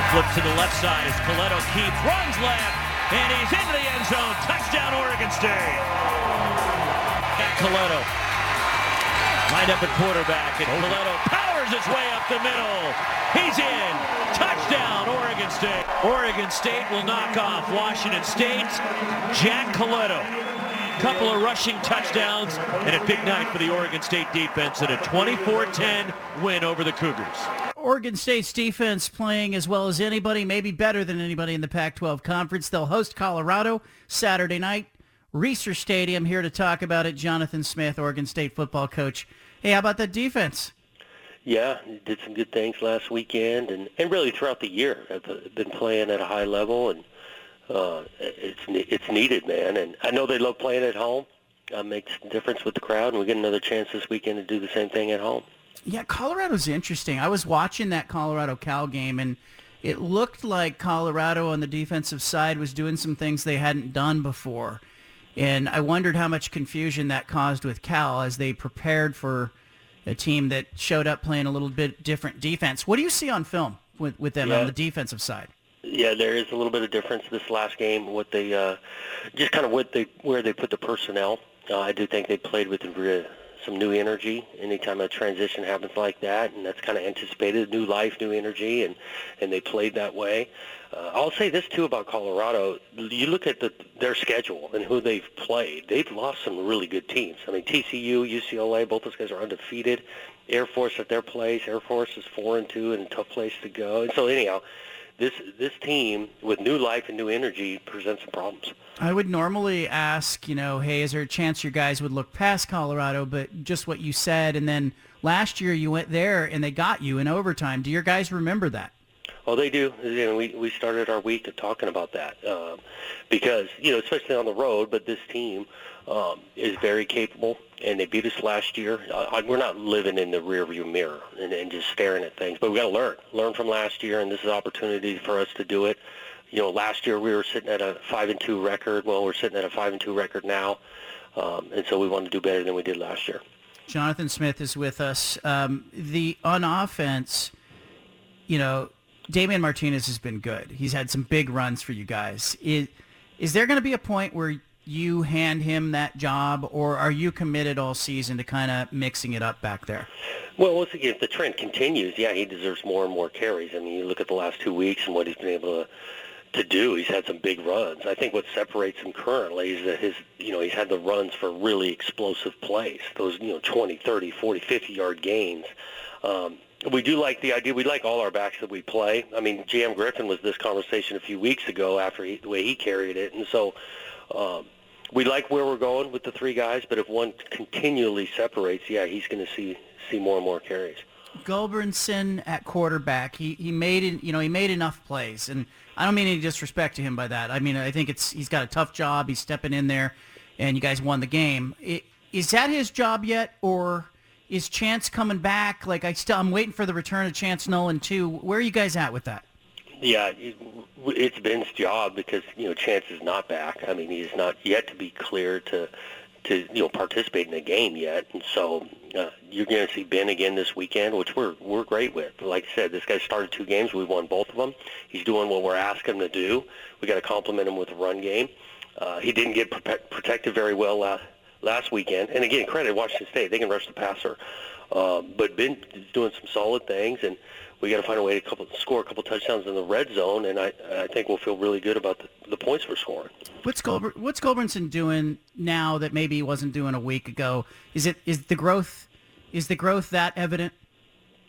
Now flips to the left side as Colletto keeps, runs left, and he's into the end zone. Touchdown, Oregon State. And Colletto lined up at quarterback, and Colletto powers his way up the middle. He's in. Touchdown, Oregon State. Oregon State will knock off Washington State's Jack Colletto. Couple of rushing touchdowns and a big night for the Oregon State defense and a 24-10 win over the Cougars. Oregon State's defense playing as well as anybody, maybe better than anybody in the Pac-12 conference. They'll host Colorado Saturday night, Reser Stadium. Here to talk about it, Jonathan Smith, Oregon State football coach. Hey, how about that defense? Yeah, did some good things last weekend, and and really throughout the year. Have been playing at a high level, and uh, it's it's needed, man. And I know they love playing at home. Uh, makes a difference with the crowd, and we get another chance this weekend to do the same thing at home. Yeah, Colorado's interesting. I was watching that Colorado Cal game, and it looked like Colorado on the defensive side was doing some things they hadn't done before. And I wondered how much confusion that caused with Cal as they prepared for a team that showed up playing a little bit different defense. What do you see on film with, with them Yeah. on the defensive side? Yeah, there is a little bit of difference this last game. What they uh, just kind of what they where they put the personnel. Uh, I do think they played with re- some new energy. Anytime a transition happens like that, and that's kind of anticipated, new life, new energy, and and they played that way. Uh, I'll say this too about Colorado. You look at the, their schedule and who they've played. They've lost some really good teams. I mean, TCU, UCLA, both those guys are undefeated. Air Force at their place. Air Force is four and two and a tough place to go. And so anyhow, this this team with new life and new energy presents some problems. I would normally ask, you know, hey, is there a chance your guys would look past Colorado? But just what you said, and then last year you went there and they got you in overtime. Do your guys remember that? Oh, they do. And we we started our week of talking about that um, because you know, especially on the road. But this team um, is very capable, and they beat us last year. Uh, we're not living in the rearview mirror and, and just staring at things, but we got to learn, learn from last year, and this is an opportunity for us to do it. You know, last year we were sitting at a five and two record. Well, we're sitting at a five and two record now, um, and so we want to do better than we did last year. Jonathan Smith is with us. Um, the on offense, you know, Damien Martinez has been good. He's had some big runs for you guys. Is, is there going to be a point where you hand him that job, or are you committed all season to kind of mixing it up back there? Well, once again, if the trend continues, yeah, he deserves more and more carries. I mean, you look at the last two weeks and what he's been able to to do. He's had some big runs. I think what separates him currently is that his, you know, he's had the runs for really explosive plays. Those, you know, 20, 30, 40, 50 yard gains. Um, we do like the idea. We like all our backs that we play. I mean, Jam Griffin was this conversation a few weeks ago after he, the way he carried it, and so um, we like where we're going with the three guys. But if one continually separates, yeah, he's going to see see more and more carries. Gulbranson at quarterback, he, he made it, you know, he made enough plays, and I don't mean any disrespect to him by that. I mean, I think it's he's got a tough job. He's stepping in there, and you guys won the game. I- Is that his job yet, or is Chance coming back? Like I still, I'm waiting for the return of Chance Nolan too. Where are you guys at with that? Yeah, it's Ben's job because you know Chance is not back. I mean, he is not yet to be cleared to to you know participate in the game yet, and so uh, you're going to see Ben again this weekend, which we're we're great with. Like I said, this guy started two games. We won both of them. He's doing what we're asking him to do. We got to compliment him with the run game. Uh, he didn't get prote- protected very well last last weekend, and again, credit Washington State. They can rush the passer, uh, but Ben is doing some solid things and we got to find a way to couple, score a couple touchdowns in the red zone, and I, I think we'll feel really good about the, the points we're scoring. What's Goldber- What's Goldbranson doing now that maybe he wasn't doing a week ago? Is it is the growth is the growth that evident?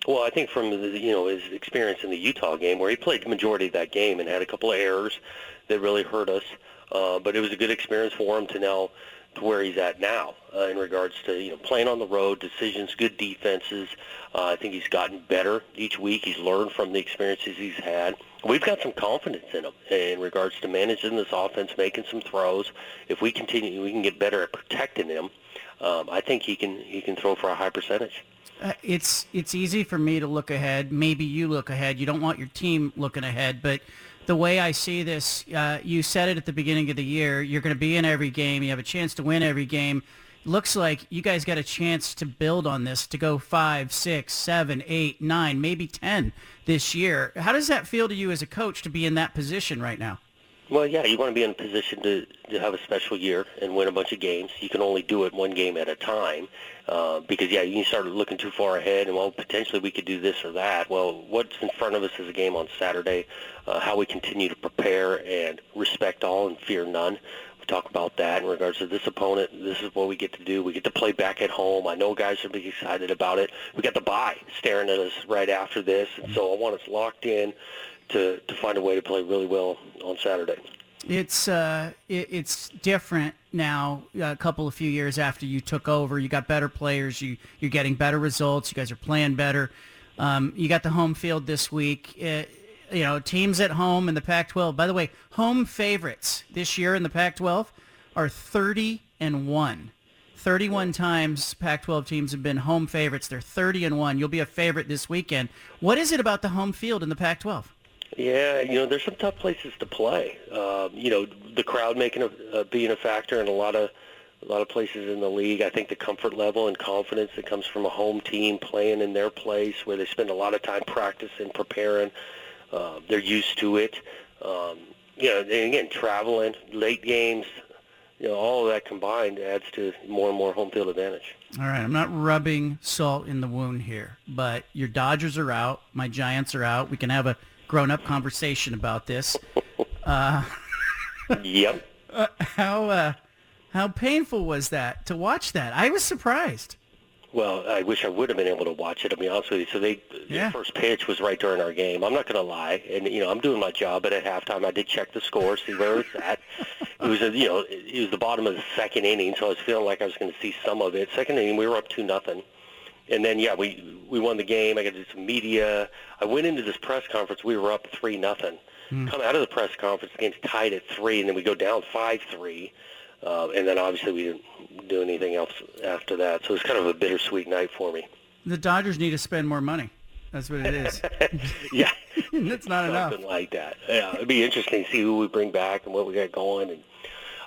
Well, I think from the, you know his experience in the Utah game, where he played the majority of that game and had a couple of errors that really hurt us. uh, but it was a good experience for him to now to where he's at now uh, in regards to you know playing on the road, decisions, good defenses. Uh, I think he's gotten better each week. He's learned from the experiences he's had. We've got some confidence in him in regards to managing this offense, making some throws. If we continue, we can get better at protecting him. Um, I think he can he can throw for a high percentage. Uh, it's it's easy for me to look ahead. Maybe you look ahead. You don't want your team looking ahead, but the way I see this, uh, you said it at the beginning of the year. You're going to be in every game. You have a chance to win every game. Looks like you guys got a chance to build on this to go five, six, seven, eight, nine, maybe ten this year. How does that feel to you as a coach to be in that position right now? Well, yeah, you want to be in a position to, to have a special year and win a bunch of games. You can only do it one game at a time uh, because, yeah, you start looking too far ahead and, well, potentially we could do this or that. Well, what's in front of us is a game on Saturday, uh, how we continue to prepare and respect all and fear none. We talk about that in regards to this opponent. This is what we get to do. We get to play back at home. I know guys are big excited about it. We got the bye staring at us right after this, and so I want us locked in to, to find a way to play really well on Saturday. It's uh, it, it's different now. A couple of few years after you took over, you got better players. You you're getting better results. You guys are playing better. Um, you got the home field this week. It, uh, you know, teams at home in the Pac-12. By the way, home favorites this year in the Pac-12 are 30 and one. 31 times Pac-12 teams have been home favorites. They're 30 and one. You'll be a favorite this weekend. What is it about the home field in the Pac-12? Yeah, you know, there's some tough places to play. Um, you know, the crowd making a uh, being a factor in a lot of a lot of places in the league. I think the comfort level and confidence that comes from a home team playing in their place, where they spend a lot of time practicing, preparing. Uh, they're used to it. Um, you know, and again, traveling, late games, you know, all of that combined adds to more and more home field advantage. All right, I'm not rubbing salt in the wound here, but your Dodgers are out, my Giants are out. We can have a grown-up conversation about this. Uh, yep. Uh, how uh, how painful was that to watch that? I was surprised. Well, I wish I would have been able to watch it. To be honest with you, so they Yeah. the first pitch was right during our game. I'm not going to lie, and you know I'm doing my job. But at halftime, I did check the score, see where it's at. It was a, you know it was the bottom of the second inning, so I was feeling like I was going to see some of it. Second inning, we were up two nothing, and then yeah, we we won the game. I got to do some media. I went into this press conference. We were up three nothing. Come out of the press conference, the game's tied at three, and then we go down five three. Uh, and then obviously we didn't do anything else after that. So it was kind of a bittersweet night for me. The Dodgers need to spend more money. That's what it is. Yeah, That's not enough. something like that. Yeah, it'd be interesting to see who we bring back and what we got going. And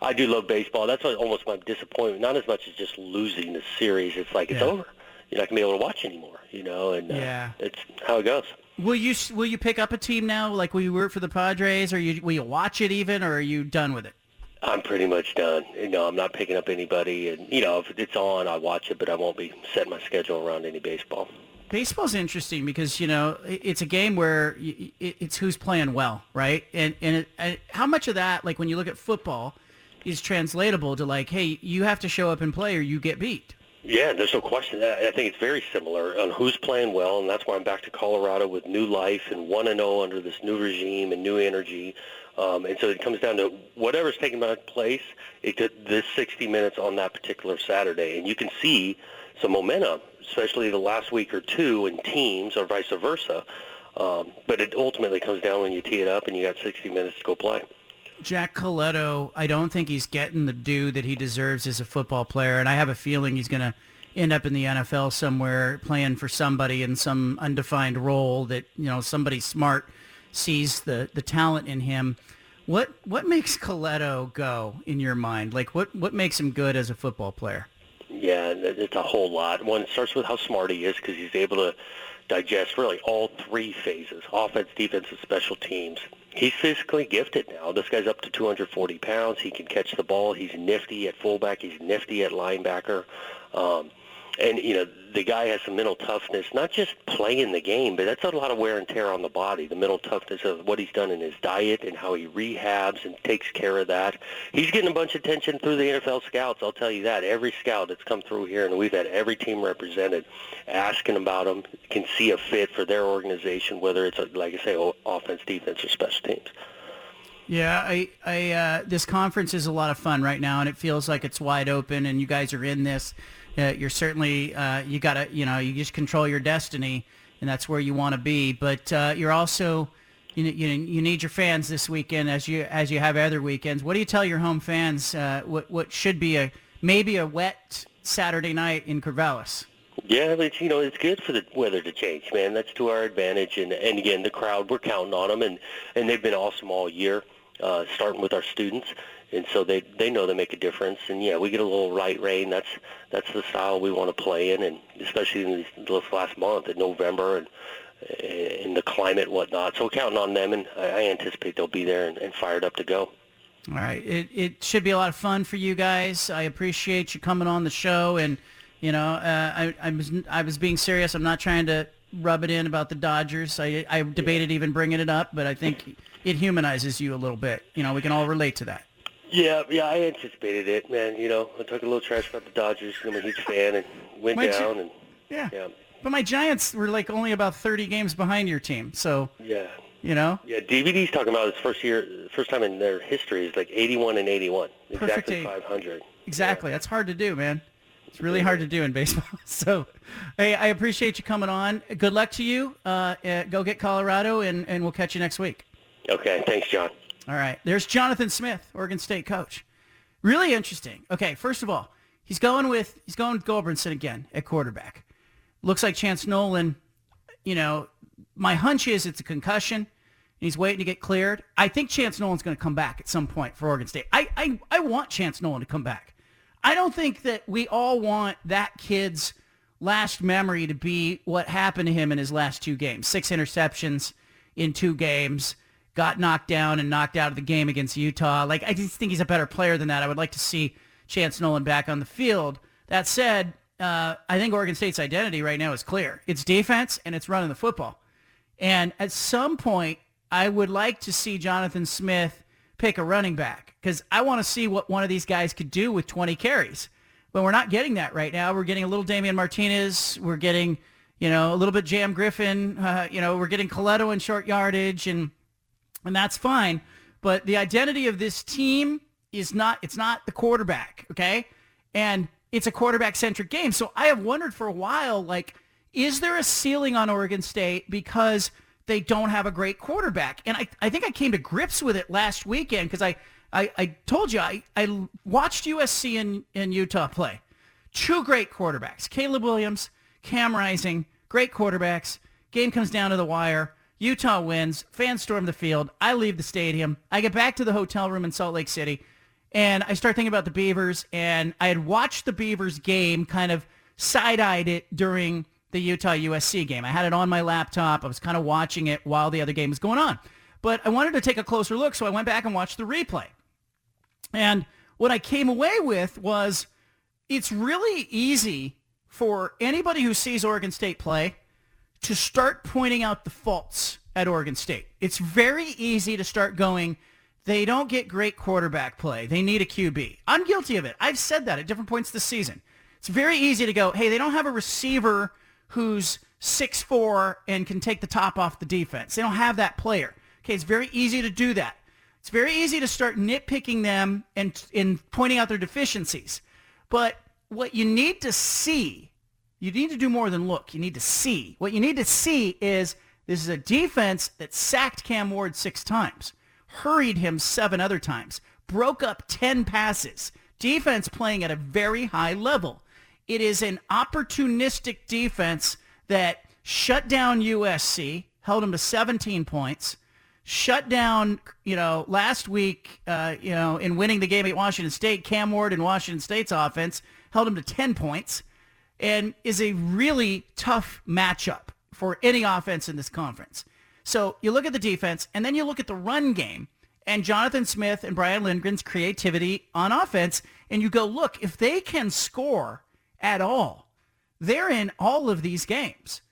I do love baseball. That's almost my disappointment. Not as much as just losing the series. It's like it's Yeah. over. You're not gonna be able to watch anymore. You know, and uh, Yeah. it's how it goes. Will you will you pick up a team now, like will you root for the Padres, or you will you watch it even, or are you done with it? I'm pretty much done. You know, I'm not picking up anybody, and you know, if it's on, I watch it, but I won't be setting my schedule around any baseball. Baseball's interesting because you know it's a game where it's who's playing well, right? And and, it, and how much of that, like when you look at football, is translatable to like, hey, you have to show up and play or you get beat. Yeah, there's no question. I think it's very similar on who's playing well, and that's why I'm back to Colorado with new life and 1 and 0 under this new regime and new energy. Um, and so it comes down to whatever's taking place. It this 60 minutes on that particular Saturday, and you can see some momentum, especially the last week or two in teams or vice versa. Um, but it ultimately comes down when you tee it up and you got 60 minutes to go play. Jack Colletto, I don't think he's getting the due that he deserves as a football player, and I have a feeling he's going to end up in the NFL somewhere playing for somebody in some undefined role that you know somebody smart sees the the talent in him. What what makes Colletto go in your mind? Like what what makes him good as a football player? Yeah, it's a whole lot. One, starts with how smart he is because he's able to digest really all three phases, offense, defense, and special teams. He's physically gifted now. This guy's up to 240 pounds. He can catch the ball. He's nifty at fullback. He's nifty at linebacker. Um, and, you know, the guy has some mental toughness, not just playing the game, but that's a lot of wear and tear on the body, the mental toughness of what he's done in his diet and how he rehabs and takes care of that. He's getting a bunch of attention through the NFL scouts, I'll tell you that. Every scout that's come through here, and we've had every team represented, asking about him, can see a fit for their organization, whether it's, like I say, offense, defense, or special teams. Yeah, I, I, uh, this conference is a lot of fun right now, and it feels like it's wide open, and you guys are in this. Uh, you're certainly, uh, you gotta, you know, you just control your destiny, and that's where you want to be. But uh, you're also, you, you, you need your fans this weekend as you as you have other weekends. What do you tell your home fans? Uh, what what should be a maybe a wet Saturday night in Corvallis? Yeah, but you know it's good for the weather to change, man. That's to our advantage, and and again the crowd, we're counting on them, and and they've been awesome all year uh, starting with our students, and so they they know they make a difference. And yeah, we get a little light rain. That's that's the style we want to play in, and especially in this, this last month in November and in the climate and whatnot. So we're counting on them, and I, I anticipate they'll be there and, and fired up to go. All right, it it should be a lot of fun for you guys. I appreciate you coming on the show, and you know, uh, I I was I was being serious. I'm not trying to rub it in about the Dodgers. I I debated even bringing it up, but I think it humanizes you a little bit. You know, we can all relate to that. Yeah, yeah, I anticipated it, man. You know, I talked a little trash about the Dodgers. I'm a huge fan, and went My down, Gi- and Yeah. yeah, But my Giants were like only about 30 games behind your team, so yeah, you know. yeah. DVD's talking about his first year, first time in their history is like 81 and 81, Perfect exactly age. 500. Exactly. That's hard to do, man. It's really hard to do in baseball. So, hey, I appreciate you coming on. Good luck to you. Uh, go get Colorado, and, and we'll catch you next week. Okay, thanks, John. All right. There's Jonathan Smith, Oregon State coach. Really interesting. Okay, first of all, he's going with he's going with Goldbrinson again at quarterback. Looks like Chance Nolan. You know, my hunch is it's a concussion. and He's waiting to get cleared. I think Chance Nolan's going to come back at some point for Oregon State. I, I I want Chance Nolan to come back. I don't think that we all want that kid's last memory to be what happened to him in his last two games. Six interceptions in two games, got knocked down and knocked out of the game against Utah. Like, I just think he's a better player than that. I would like to see Chance Nolan back on the field. That said, uh, I think Oregon State's identity right now is clear. It's defense and it's running the football. And at some point, I would like to see Jonathan Smith pick a running back because I want to see what one of these guys could do with 20 carries. But we're not getting that right now. We're getting a little Damien Martinez. We're getting, you know, a little bit Jam Griffin. Uh, you know, we're getting Colletto in short yardage, and and that's fine. But the identity of this team is not. It's not the quarterback. Okay, and it's a quarterback centric game. So I have wondered for a while, like, is there a ceiling on Oregon State because they don't have a great quarterback? And I, I think I came to grips with it last weekend because I, I, I told you I, I watched USC and, and Utah play. Two great quarterbacks, Caleb Williams, Cam Rising, great quarterbacks. Game comes down to the wire. Utah wins. Fans storm the field. I leave the stadium. I get back to the hotel room in Salt Lake City. And I start thinking about the Beavers, and I had watched the Beavers game, kind of side-eyed it during the Utah USC game. I had it on my laptop. I was kind of watching it while the other game was going on. But I wanted to take a closer look, so I went back and watched the replay. And what I came away with was it's really easy for anybody who sees Oregon State play to start pointing out the faults at Oregon State. It's very easy to start going, they don't get great quarterback play. They need a QB. I'm guilty of it. I've said that at different points this season. It's very easy to go, hey, they don't have a receiver who's 6'4 and can take the top off the defense. They don't have that player. Okay, it's very easy to do that. It's very easy to start nitpicking them and, and pointing out their deficiencies. But what you need to see, you need to do more than look. You need to see. What you need to see is this is a defense that sacked Cam Ward six times, hurried him seven other times, broke up 10 passes. Defense playing at a very high level. It is an opportunistic defense that shut down USC, held them to 17 points, shut down, you know, last week, uh, you know, in winning the game at Washington State, Cam Ward and Washington State's offense held them to 10 points and is a really tough matchup for any offense in this conference. So you look at the defense and then you look at the run game and Jonathan Smith and Brian Lindgren's creativity on offense and you go, look, if they can score at all, they're in all of these games.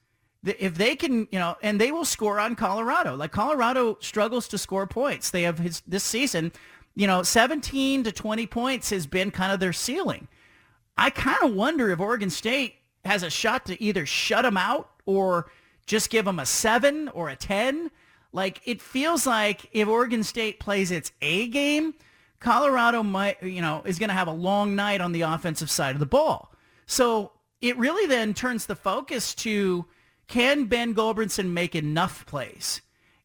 If they can, you know, and they will score on Colorado. Like Colorado struggles to score points. They have his this season, you know, 17 to 20 points has been kind of their ceiling. I kind of wonder if Oregon State has a shot to either shut them out or just give them a seven or a 10. Like it feels like if Oregon State plays its A game, Colorado might, you know, is going to have a long night on the offensive side of the ball. So it really then turns the focus to can Ben Gulbranson make enough plays?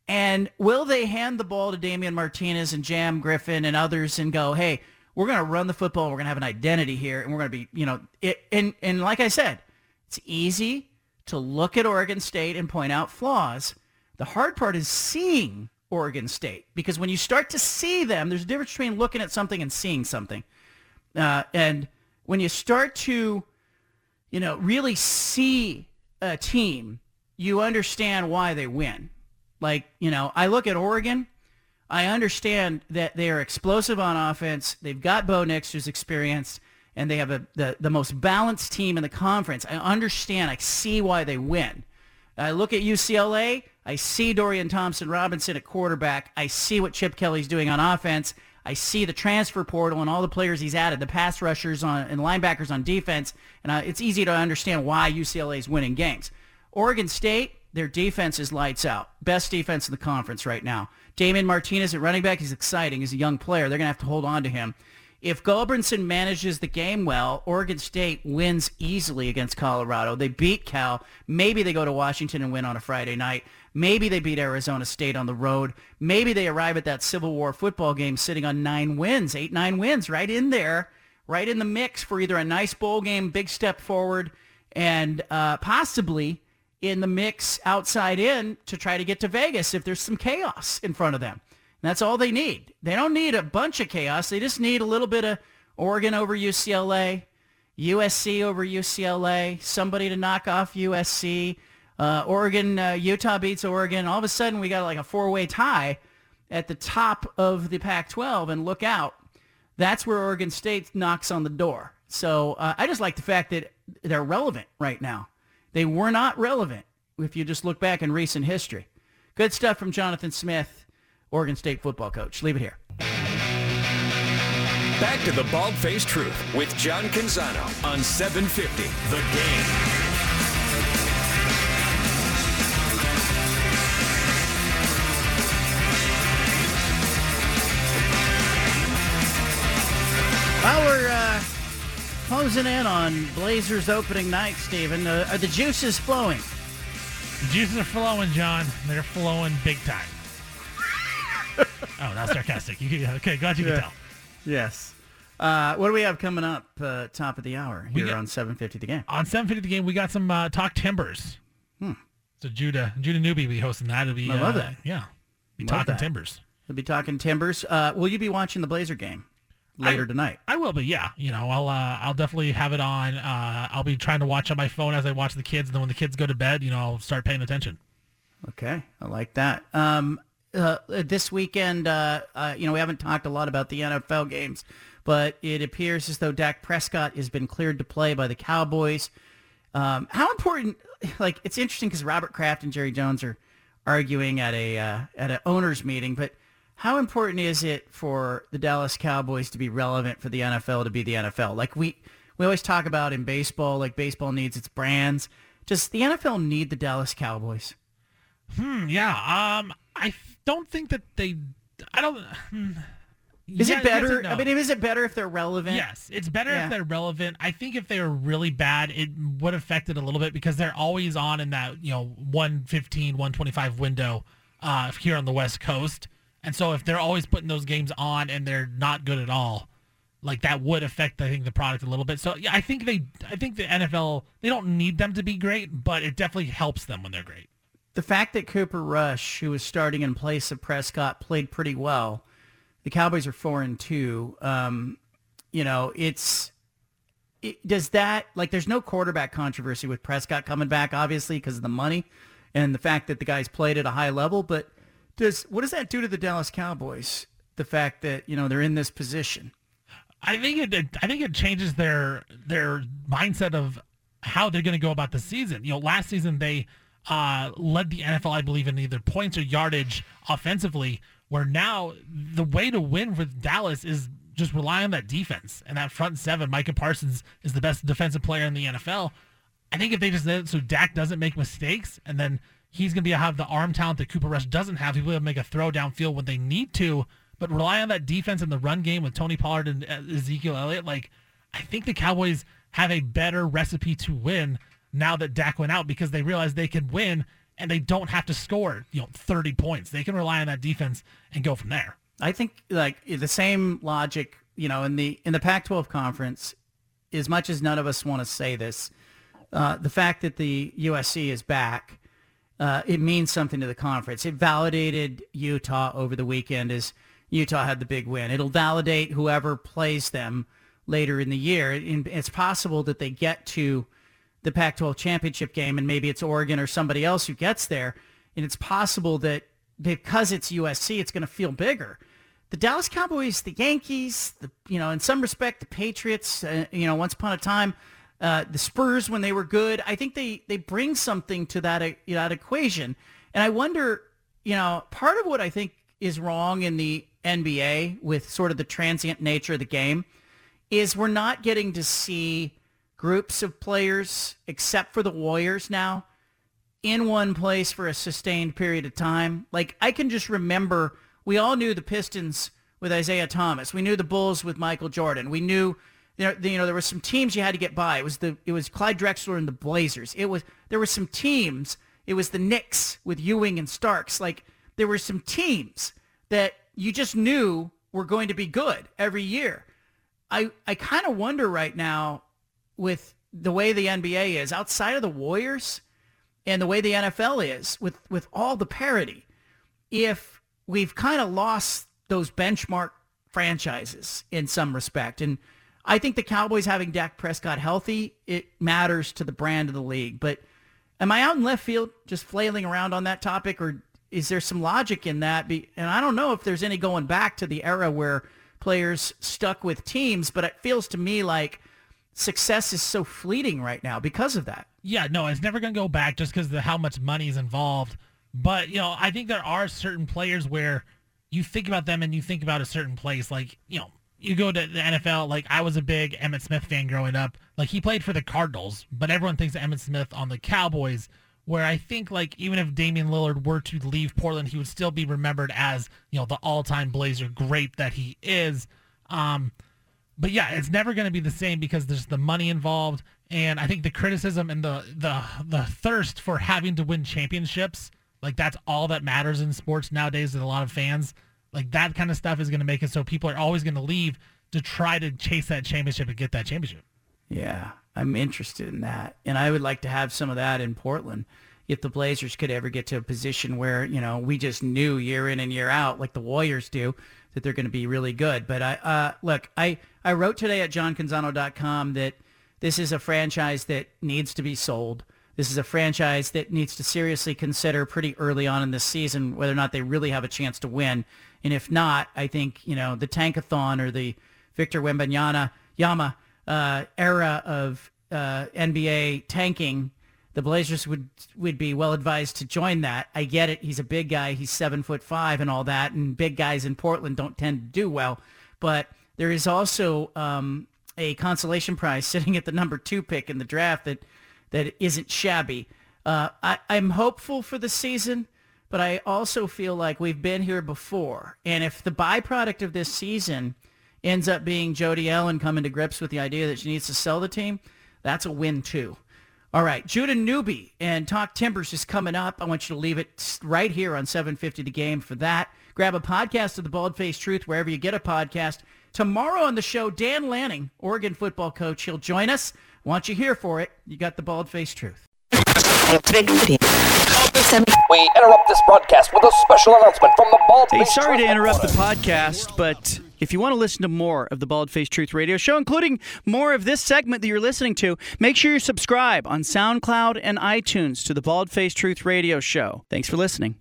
And will they hand the ball to Damien Martinez and Jam Griffin and others and go, hey, we're going to run the football. We're going to have an identity here. And we're going to be, you know, it, and, and like I said, it's easy to look at Oregon State and point out flaws. The hard part is seeing Oregon State because when you start to see them, there's a difference between looking at something and seeing something. Uh, and when you start to, you know, really see a team, you understand why they win. Like, you know, I look at Oregon. I understand that they are explosive on offense. They've got Bo Nix, who's experienced, and they have a, the, the most balanced team in the conference. I understand. I see why they win. I look at UCLA. I see Dorian Thompson Robinson at quarterback. I see what Chip Kelly's doing on offense. I see the transfer portal and all the players he's added, the pass rushers on and linebackers on defense, and it's easy to understand why UCLA is winning games. Oregon State, their defense is lights out. Best defense in the conference right now. Damon Martinez at running back, he's exciting. He's a young player. They're going to have to hold on to him. If Gulbranson manages the game well, Oregon State wins easily against Colorado. They beat Cal. Maybe they go to Washington and win on a Friday night. Maybe they beat Arizona State on the road. Maybe they arrive at that Civil War football game sitting on nine wins, eight, nine wins, right in there, right in the mix for either a nice bowl game, big step forward, and uh, possibly in the mix outside in to try to get to Vegas if there's some chaos in front of them. And that's all they need. They don't need a bunch of chaos. They just need a little bit of Oregon over UCLA, USC over UCLA, somebody to knock off USC. Uh, Oregon, uh, Utah beats Oregon. All of a sudden, we got like a four-way tie at the top of the Pac-12, and look out. That's where Oregon State knocks on the door. So uh, I just like the fact that they're relevant right now. They were not relevant if you just look back in recent history. Good stuff from Jonathan Smith, Oregon State football coach. Leave it here. Back to the Bald Faced Truth with John Canzano on 750 The Game. Well, we're uh, closing in on Blazers opening night, Stephen. Uh, are the juices flowing? The juices are flowing, John. They're flowing big time. oh, that's sarcastic. You can, okay, glad you can tell. Yes. Uh, what do we have coming up uh, top of the hour here got- on 750 The Game? On 750 the game, we got some uh, talk timbers. So Judah, Judah Newby will be hosting that. It'll be, Hmm. I love uh, that. Yeah, be Love talking that. timbers. We'll be talking Timbers. Uh, will you be watching the Blazer game later I- tonight? I will be, yeah. You know, I'll uh, I'll definitely have it on. Uh, I'll be trying to watch on my phone as I watch the kids. And then when the kids go to bed, you know, I'll start paying attention. Okay, I like that. Um, uh, this weekend, uh, uh, you know, we haven't talked a lot about the NFL games, but it appears as though Dak Prescott has been cleared to play by the Cowboys. Um, how important? Like, it's interesting because Robert Kraft and Jerry Jones are arguing at a uh, at an owners meeting, but how important is it for the Dallas Cowboys to be relevant for the NFL to be the NFL? Like we we always talk about in baseball, like baseball needs its brands. Does the NFL need the Dallas Cowboys? Hmm, yeah. Um, I don't think that they. I don't. Hmm. Is Yeah, it better? no. I mean, is it better if they're relevant? Yes, it's better Yeah. if they're relevant. I think if they were really bad, it would affect it a little bit because they're always on in that, you know, 115, 125 window uh, here on the West Coast. And so if they're always putting those games on and they're not good at all, like that would affect, I think, the product a little bit. So yeah, I think they, I think the NFL, they don't need them to be great, but it definitely helps them when they're great. The fact that Cooper Rush, who was starting in place of Prescott, played pretty well. The Cowboys are four and two. Um, you know, it's it, does that like there's no quarterback controversy with Prescott coming back, obviously because of the money and the fact that the guys played at a high level. But does what does that do to the Dallas Cowboys? The fact that you know they're in this position. I think it. I think it changes their their mindset of how they're going to go about the season. You know, last season they uh, led the NFL, I believe, in either points or yardage offensively. Where now the way to win with Dallas is just rely on that defense and that front seven. Micah Parsons is the best defensive player in the NFL. I think if they just so Dak doesn't make mistakes and then he's going to be have the arm talent that Cooper Rush doesn't have. He'll be able to make a throw downfield when they need to, but rely on that defense in the run game with Tony Pollard and uh, Ezekiel Elliott. Like, I think the Cowboys have a better recipe to win now that Dak went out because they realize they can win and they don't have to score, you know, 30 points. They can rely on that defense and go from there. I think like the same logic, you know, in the in the Pac-12 conference, as much as none of us want to say this, uh, the fact that the USC is back, uh, it means something to the conference. It validated Utah over the weekend as Utah had the big win. It'll validate whoever plays them later in the year. It's possible that they get to the Pac-12 championship game and maybe it's Oregon or somebody else who gets there. And it's possible that because it's USC, it's going to feel bigger. The Dallas Cowboys, the Yankees, the, you know, in some respect, the Patriots, uh, you know, once upon a time, uh, the Spurs when they were good. I think they, they bring something to that, uh, that equation. And I wonder, you know, part of what I think is wrong in the NBA with sort of the transient nature of the game is we're not getting to see groups of players, except for the Warriors now, in one place for a sustained period of time. Like I can just remember we all knew the Pistons with Isiah Thomas. We knew the Bulls with Michael Jordan. We knew you know, you know there were some teams you had to get by. It was the it was Clyde Drexler and the Blazers. It was there were some teams. It was the Knicks with Ewing and Starks. Like there were some teams that you just knew were going to be good every year. I I kind of wonder right now with the way the NBA is outside of the Warriors and the way the NFL is with with all the parity if we've kind of lost those benchmark franchises in some respect and I think the Cowboys having Dak Prescott healthy it matters to the brand of the league but am I out in left field just flailing around on that topic or is there some logic in that and I don't know if there's any going back to the era where players stuck with teams but it feels to me like success is so fleeting right now because of that. Yeah, no, it's never going to go back just because of how much money is involved. But, you know, I think there are certain players where you think about them and you think about a certain place. Like, you know, you go to the NFL, like I was a big Emmitt Smith fan growing up. Like he played for the Cardinals, but everyone thinks of Emmitt Smith on the Cowboys, where I think like even if Damian Lillard were to leave Portland, he would still be remembered as, you know, the all-time Blazer great that he is. Um, but yeah, it's never going to be the same because there's the money involved, and I think the criticism and the the the thirst for having to win championships, like that's all that matters in sports nowadays. With a lot of fans, like that kind of stuff is going to make it so people are always going to leave to try to chase that championship and get that championship. Yeah, I'm interested in that, and I would like to have some of that in Portland. If the Blazers could ever get to a position where you know we just knew year in and year out, like the Warriors do, that they're going to be really good. But I uh, look, I I wrote today at johncanzano.com that this is a franchise that needs to be sold. This is a franchise that needs to seriously consider pretty early on in this season whether or not they really have a chance to win. And if not, I think, you know, the tankathon or the Victor Wembanyama Yama uh, era of uh, NBA tanking the Blazers would would be well advised to join that. I get it. He's a big guy. He's seven foot five and all that. And big guys in Portland don't tend to do well. But there is also um, a consolation prize sitting at the number two pick in the draft that that isn't shabby. Uh, I, I'm hopeful for the season, but I also feel like we've been here before. And if the byproduct of this season ends up being Jody Allen coming to grips with the idea that she needs to sell the team, that's a win too. All right, Judah Newby and Talk Timbers is coming up. I want you to leave it right here on 750 The Game for that. Grab a podcast of The Bald Faced Truth wherever you get a podcast. Tomorrow on the show, Dan Lanning, Oregon football coach, he'll join us. Want you here for it. You got The Bald Faced Truth. We interrupt this broadcast with a special announcement from the Bald Hey, Faced sorry to interrupt the podcast, but if you want to listen to more of the Bald Face Truth Radio Show, including more of this segment that you're listening to, make sure you subscribe on SoundCloud and iTunes to the Bald Face Truth Radio Show. Thanks for listening.